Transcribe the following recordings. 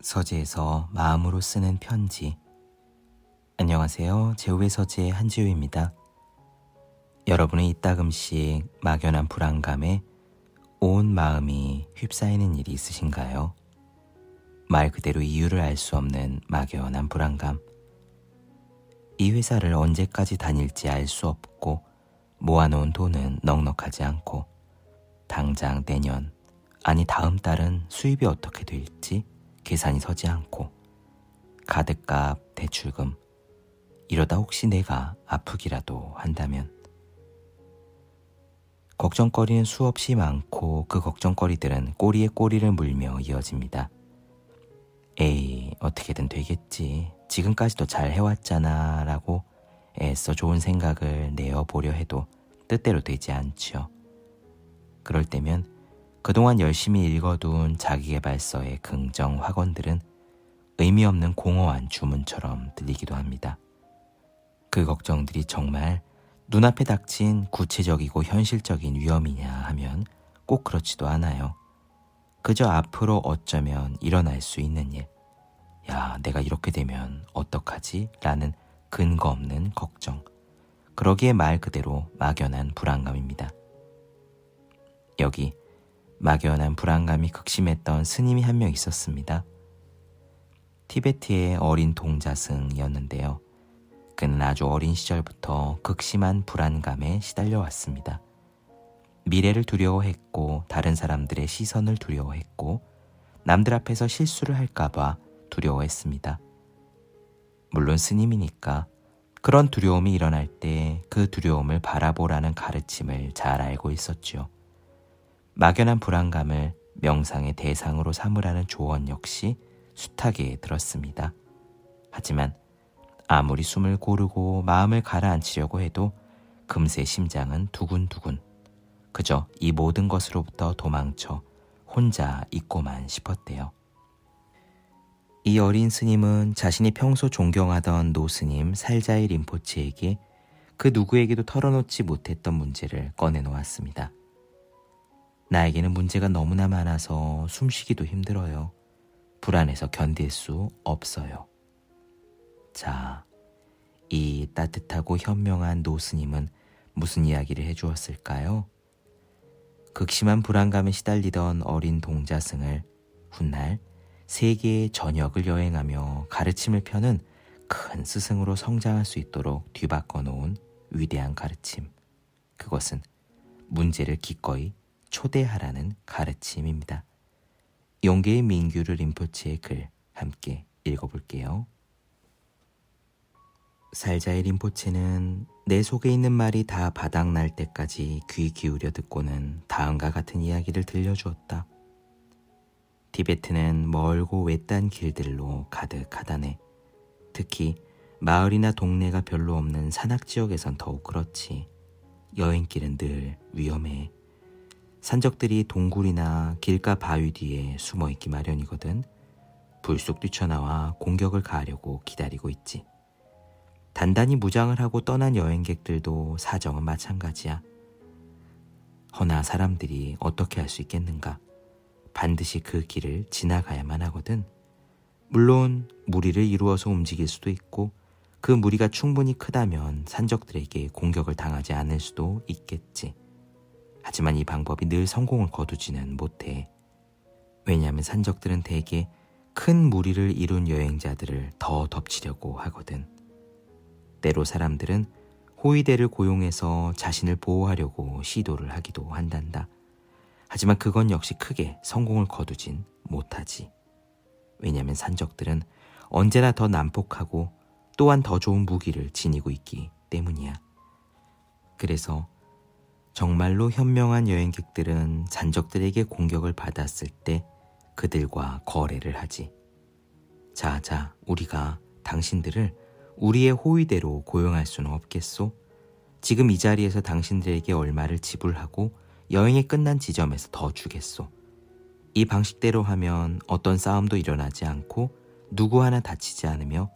서재에서 마음으로 쓰는 편지. 안녕하세요. 제우의 서재 한지우입니다. 여러분은 이따금씩 막연한 불안감에 온 마음이 휩싸이는 일이 있으신가요? 말 그대로 이유를 알 수 없는 막연한 불안감. 이 회사를 언제까지 다닐지 알 수 없고 모아놓은 돈은 넉넉하지 않고 당장 내년, 아니 다음 달은 수입이 어떻게 될지 계산이 서지 않고 가득값 대출금 이러다 혹시 내가 아프기라도 한다면 걱정거리는 수없이 많고 그 걱정거리들은 꼬리에 꼬리를 물며 이어집니다. 에이 어떻게든 되겠지 지금까지도 잘 해왔잖아 라고 애써 좋은 생각을 내어보려 해도 뜻대로 되지 않죠. 그럴 때면 그동안 열심히 읽어둔 자기개발서의 긍정 확언들은 의미 없는 공허한 주문처럼 들리기도 합니다. 그 걱정들이 정말 눈앞에 닥친 구체적이고 현실적인 위험이냐 하면 꼭 그렇지도 않아요. 그저 앞으로 어쩌면 일어날 수 있는 일. 야, 내가 이렇게 되면 어떡하지? 라는 근거 없는 걱정. 그러기에 말 그대로 막연한 불안감입니다. 여기 막연한 불안감이 극심했던 스님이 한 명 있었습니다. 티베트의 어린 동자승이었는데요. 그는 아주 어린 시절부터 극심한 불안감에 시달려 왔습니다. 미래를 두려워했고 다른 사람들의 시선을 두려워했고 남들 앞에서 실수를 할까봐 두려워했습니다. 물론 스님이니까 그런 두려움이 일어날 때 그 두려움을 바라보라는 가르침을 잘 알고 있었죠. 막연한 불안감을 명상의 대상으로 삼으라는 조언 역시 숱하게 들었습니다. 하지만 아무리 숨을 고르고 마음을 가라앉히려고 해도 금세 심장은 두근두근 그저 이 모든 것으로부터 도망쳐 혼자 있고만 싶었대요. 이 어린 스님은 자신이 평소 존경하던 노스님 살자이 림포치에게 그 누구에게도 털어놓지 못했던 문제를 꺼내놓았습니다. 나에게는 문제가 너무나 많아서 숨쉬기도 힘들어요. 불안해서 견딜 수 없어요. 자, 이 따뜻하고 현명한 노스님은 무슨 이야기를 해주었을까요? 극심한 불안감에 시달리던 어린 동자승을 훗날 세계의 전역을 여행하며 가르침을 펴는 큰 스승으로 성장할 수 있도록 뒤바꿔 놓은 위대한 가르침. 그것은 문제를 기꺼이 초대하라는 가르침입니다. 용계의 민규르 림포치의 글 함께 읽어볼게요. 살자의 림포체는 내 속에 있는 말이 다 바닥날 때까지 귀 기울여 듣고는 다음과 같은 이야기를 들려주었다. 티베트는 멀고 외딴 길들로 가득하다네. 특히 마을이나 동네가 별로 없는 산악 지역에선 더욱 그렇지. 여행길은 늘 위험해. 산적들이 동굴이나 길가 바위 뒤에 숨어 있기 마련이거든. 불쑥 뛰쳐나와 공격을 가하려고 기다리고 있지. 단단히 무장을 하고 떠난 여행객들도 사정은 마찬가지야. 허나 사람들이 어떻게 할 수 있겠는가? 반드시 그 길을 지나가야만 하거든. 물론 무리를 이루어서 움직일 수도 있고 그 무리가 충분히 크다면 산적들에게 공격을 당하지 않을 수도 있겠지. 하지만 이 방법이 늘 성공을 거두지는 못해. 왜냐하면 산적들은 대개 큰 무리를 이룬 여행자들을 더 덮치려고 하거든. 때로 사람들은 호위대를 고용해서 자신을 보호하려고 시도를 하기도 한단다. 하지만 그건 역시 크게 성공을 거두진 못하지. 왜냐하면 산적들은 언제나 더 난폭하고 또한 더 좋은 무기를 지니고 있기 때문이야. 그래서 정말로 현명한 여행객들은 산적들에게 공격을 받았을 때 그들과 거래를 하지. 자, 자, 우리가 당신들을 우리의 호위대로 고용할 수는 없겠소? 지금 이 자리에서 당신들에게 얼마를 지불하고 여행이 끝난 지점에서 더 주겠소. 이 방식대로 하면 어떤 싸움도 일어나지 않고 누구 하나 다치지 않으며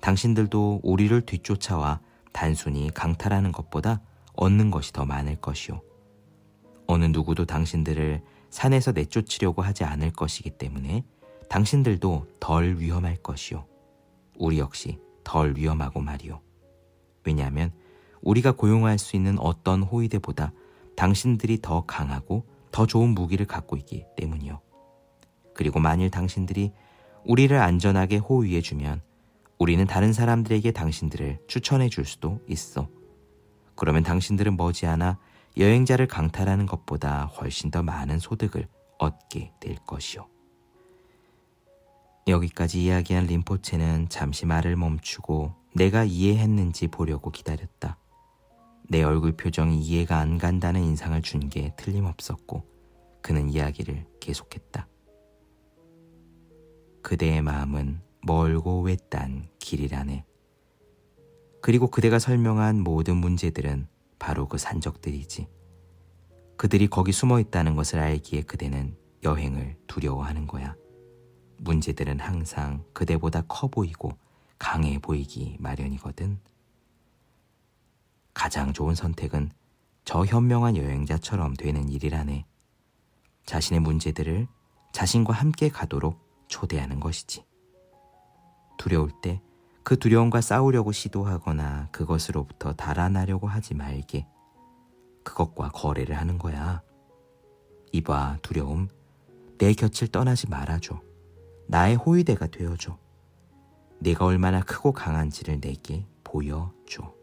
당신들도 우리를 뒤쫓아와 단순히 강탈하는 것보다 얻는 것이 더 많을 것이오. 어느 누구도 당신들을 산에서 내쫓으려고 하지 않을 것이기 때문에 당신들도 덜 위험할 것이요. 우리 역시 덜 위험하고 말이요. 왜냐하면 우리가 고용할 수 있는 어떤 호위대보다 당신들이 더 강하고 더 좋은 무기를 갖고 있기 때문이요. 그리고 만일 당신들이 우리를 안전하게 호위해 주면 우리는 다른 사람들에게 당신들을 추천해 줄 수도 있어. 그러면 당신들은 머지않아 여행자를 강탈하는 것보다 훨씬 더 많은 소득을 얻게 될 것이요. 여기까지 이야기한 림포체는 잠시 말을 멈추고 내가 이해했는지 보려고 기다렸다. 내 얼굴 표정이 이해가 안 간다는 인상을 준 게 틀림없었고 그는 이야기를 계속했다. 그대의 마음은 멀고 외딴 길이라네. 그리고 그대가 설명한 모든 문제들은 바로 그 산적들이지. 그들이 거기 숨어 있다는 것을 알기에 그대는 여행을 두려워하는 거야. 문제들은 항상 그대보다 커 보이고 강해 보이기 마련이거든. 가장 좋은 선택은 저 현명한 여행자처럼 되는 일이라네. 자신의 문제들을 자신과 함께 가도록 초대하는 것이지. 두려울 때 그 두려움과 싸우려고 시도하거나 그것으로부터 달아나려고 하지 말게. 그것과 거래를 하는 거야. 이봐, 두려움. 내 곁을 떠나지 말아줘. 나의 호위대가 되어줘. 내가 얼마나 크고 강한지를 내게 보여줘.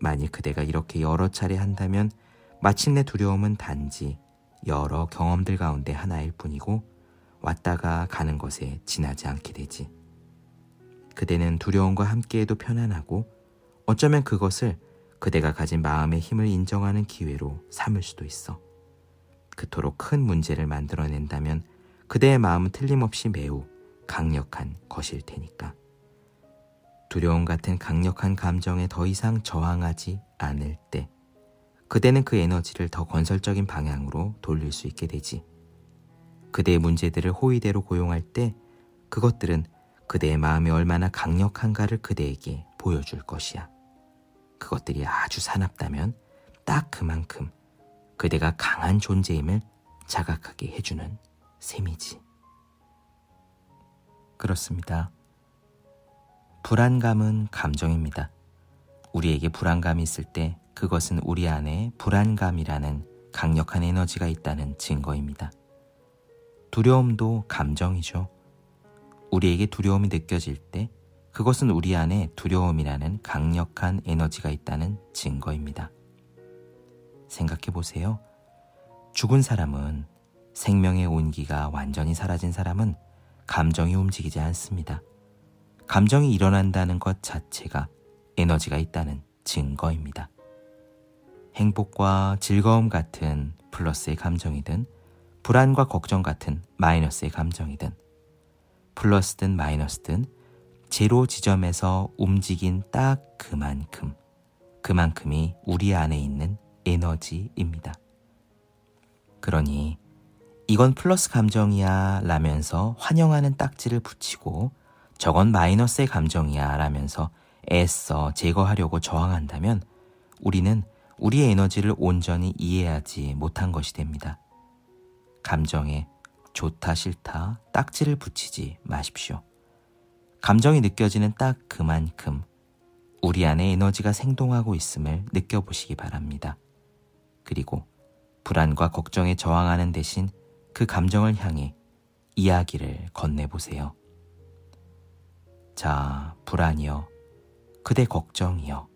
만일 그대가 이렇게 여러 차례 한다면 마침내 두려움은 단지 여러 경험들 가운데 하나일 뿐이고 왔다가 가는 것에 지나지 않게 되지. 그대는 두려움과 함께해도 편안하고 어쩌면 그것을 그대가 가진 마음의 힘을 인정하는 기회로 삼을 수도 있어. 그토록 큰 문제를 만들어낸다면 그대의 마음은 틀림없이 매우 강력한 것일 테니까. 두려움 같은 강력한 감정에 더 이상 저항하지 않을 때 그대는 그 에너지를 더 건설적인 방향으로 돌릴 수 있게 되지. 그대의 문제들을 호의대로 고용할 때 그것들은 그대의 마음이 얼마나 강력한가를 그대에게 보여줄 것이야. 그것들이 아주 사납다면 딱 그만큼 그대가 강한 존재임을 자각하게 해주는 셈이지. 그렇습니다. 불안감은 감정입니다. 우리에게 불안감이 있을 때 그것은 우리 안에 불안감이라는 강력한 에너지가 있다는 증거입니다. 두려움도 감정이죠. 우리에게 두려움이 느껴질 때 그것은 우리 안에 두려움이라는 강력한 에너지가 있다는 증거입니다. 생각해 보세요. 죽은 사람은 생명의 온기가 완전히 사라진 사람은 감정이 움직이지 않습니다. 감정이 일어난다는 것 자체가 에너지가 있다는 증거입니다. 행복과 즐거움 같은 플러스의 감정이든 불안과 걱정 같은 마이너스의 감정이든 플러스든 마이너스든 제로 지점에서 움직인 딱 그만큼 그만큼이 우리 안에 있는 에너지입니다. 그러니 이건 플러스 감정이야 라면서 환영하는 딱지를 붙이고 저건 마이너스의 감정이야 라면서 애써 제거하려고 저항한다면 우리는 우리의 에너지를 온전히 이해하지 못한 것이 됩니다. 감정에 좋다 싫다 딱지를 붙이지 마십시오. 감정이 느껴지는 딱 그만큼 우리 안에 에너지가 생동하고 있음을 느껴보시기 바랍니다. 그리고 불안과 걱정에 저항하는 대신 그 감정을 향해 이야기를 건네보세요. 자, 불안이여, 그대 걱정이여,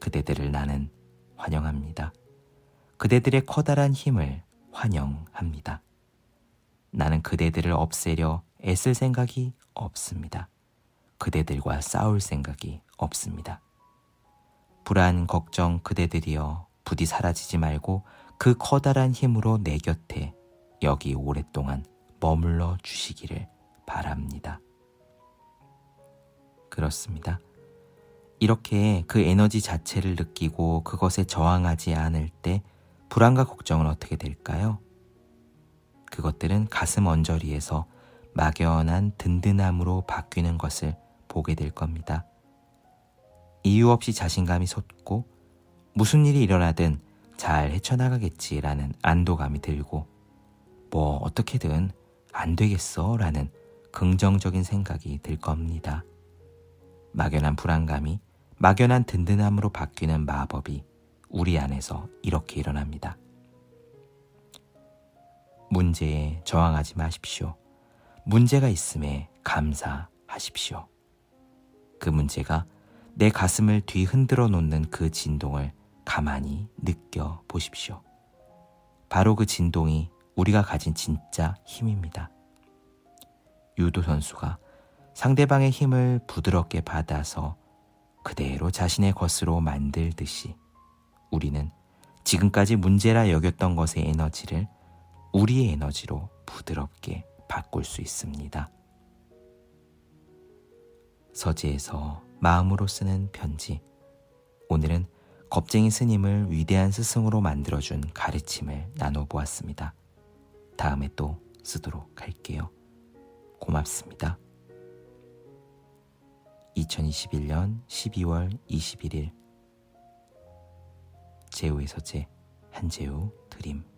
그대들을 나는 환영합니다. 그대들의 커다란 힘을 환영합니다. 나는 그대들을 없애려 애쓸 생각이 없습니다. 그대들과 싸울 생각이 없습니다. 불안, 걱정 그대들이여 부디 사라지지 말고 그 커다란 힘으로 내 곁에 여기 오랫동안 머물러 주시기를 바랍니다. 그렇습니다. 이렇게 그 에너지 자체를 느끼고 그것에 저항하지 않을 때 불안과 걱정은 어떻게 될까요? 그것들은 가슴 언저리에서 막연한 든든함으로 바뀌는 것을 보게 될 겁니다. 이유 없이 자신감이 솟고 무슨 일이 일어나든 잘 헤쳐나가겠지라는 안도감이 들고 뭐 어떻게든 안 되겠어 라는 긍정적인 생각이 들 겁니다. 막연한 불안감이 막연한 든든함으로 바뀌는 마법이 우리 안에서 이렇게 일어납니다. 문제에 저항하지 마십시오. 문제가 있음에 감사하십시오. 그 문제가 내 가슴을 뒤흔들어 놓는 그 진동을 가만히 느껴 보십시오. 바로 그 진동이 우리가 가진 진짜 힘입니다. 유도 선수가 상대방의 힘을 부드럽게 받아서 그대로 자신의 것으로 만들듯이 우리는 지금까지 문제라 여겼던 것의 에너지를 우리의 에너지로 부드럽게 바꿀 수 있습니다. 서지에서 마음으로 쓰는 편지. 오늘은 겁쟁이 스님을 위대한 스승으로 만들어준 가르침을 나눠보았습니다. 다음에 또 쓰도록 할게요. 고맙습니다. 2021년 12월 21일 제우의 서재 한재우 드림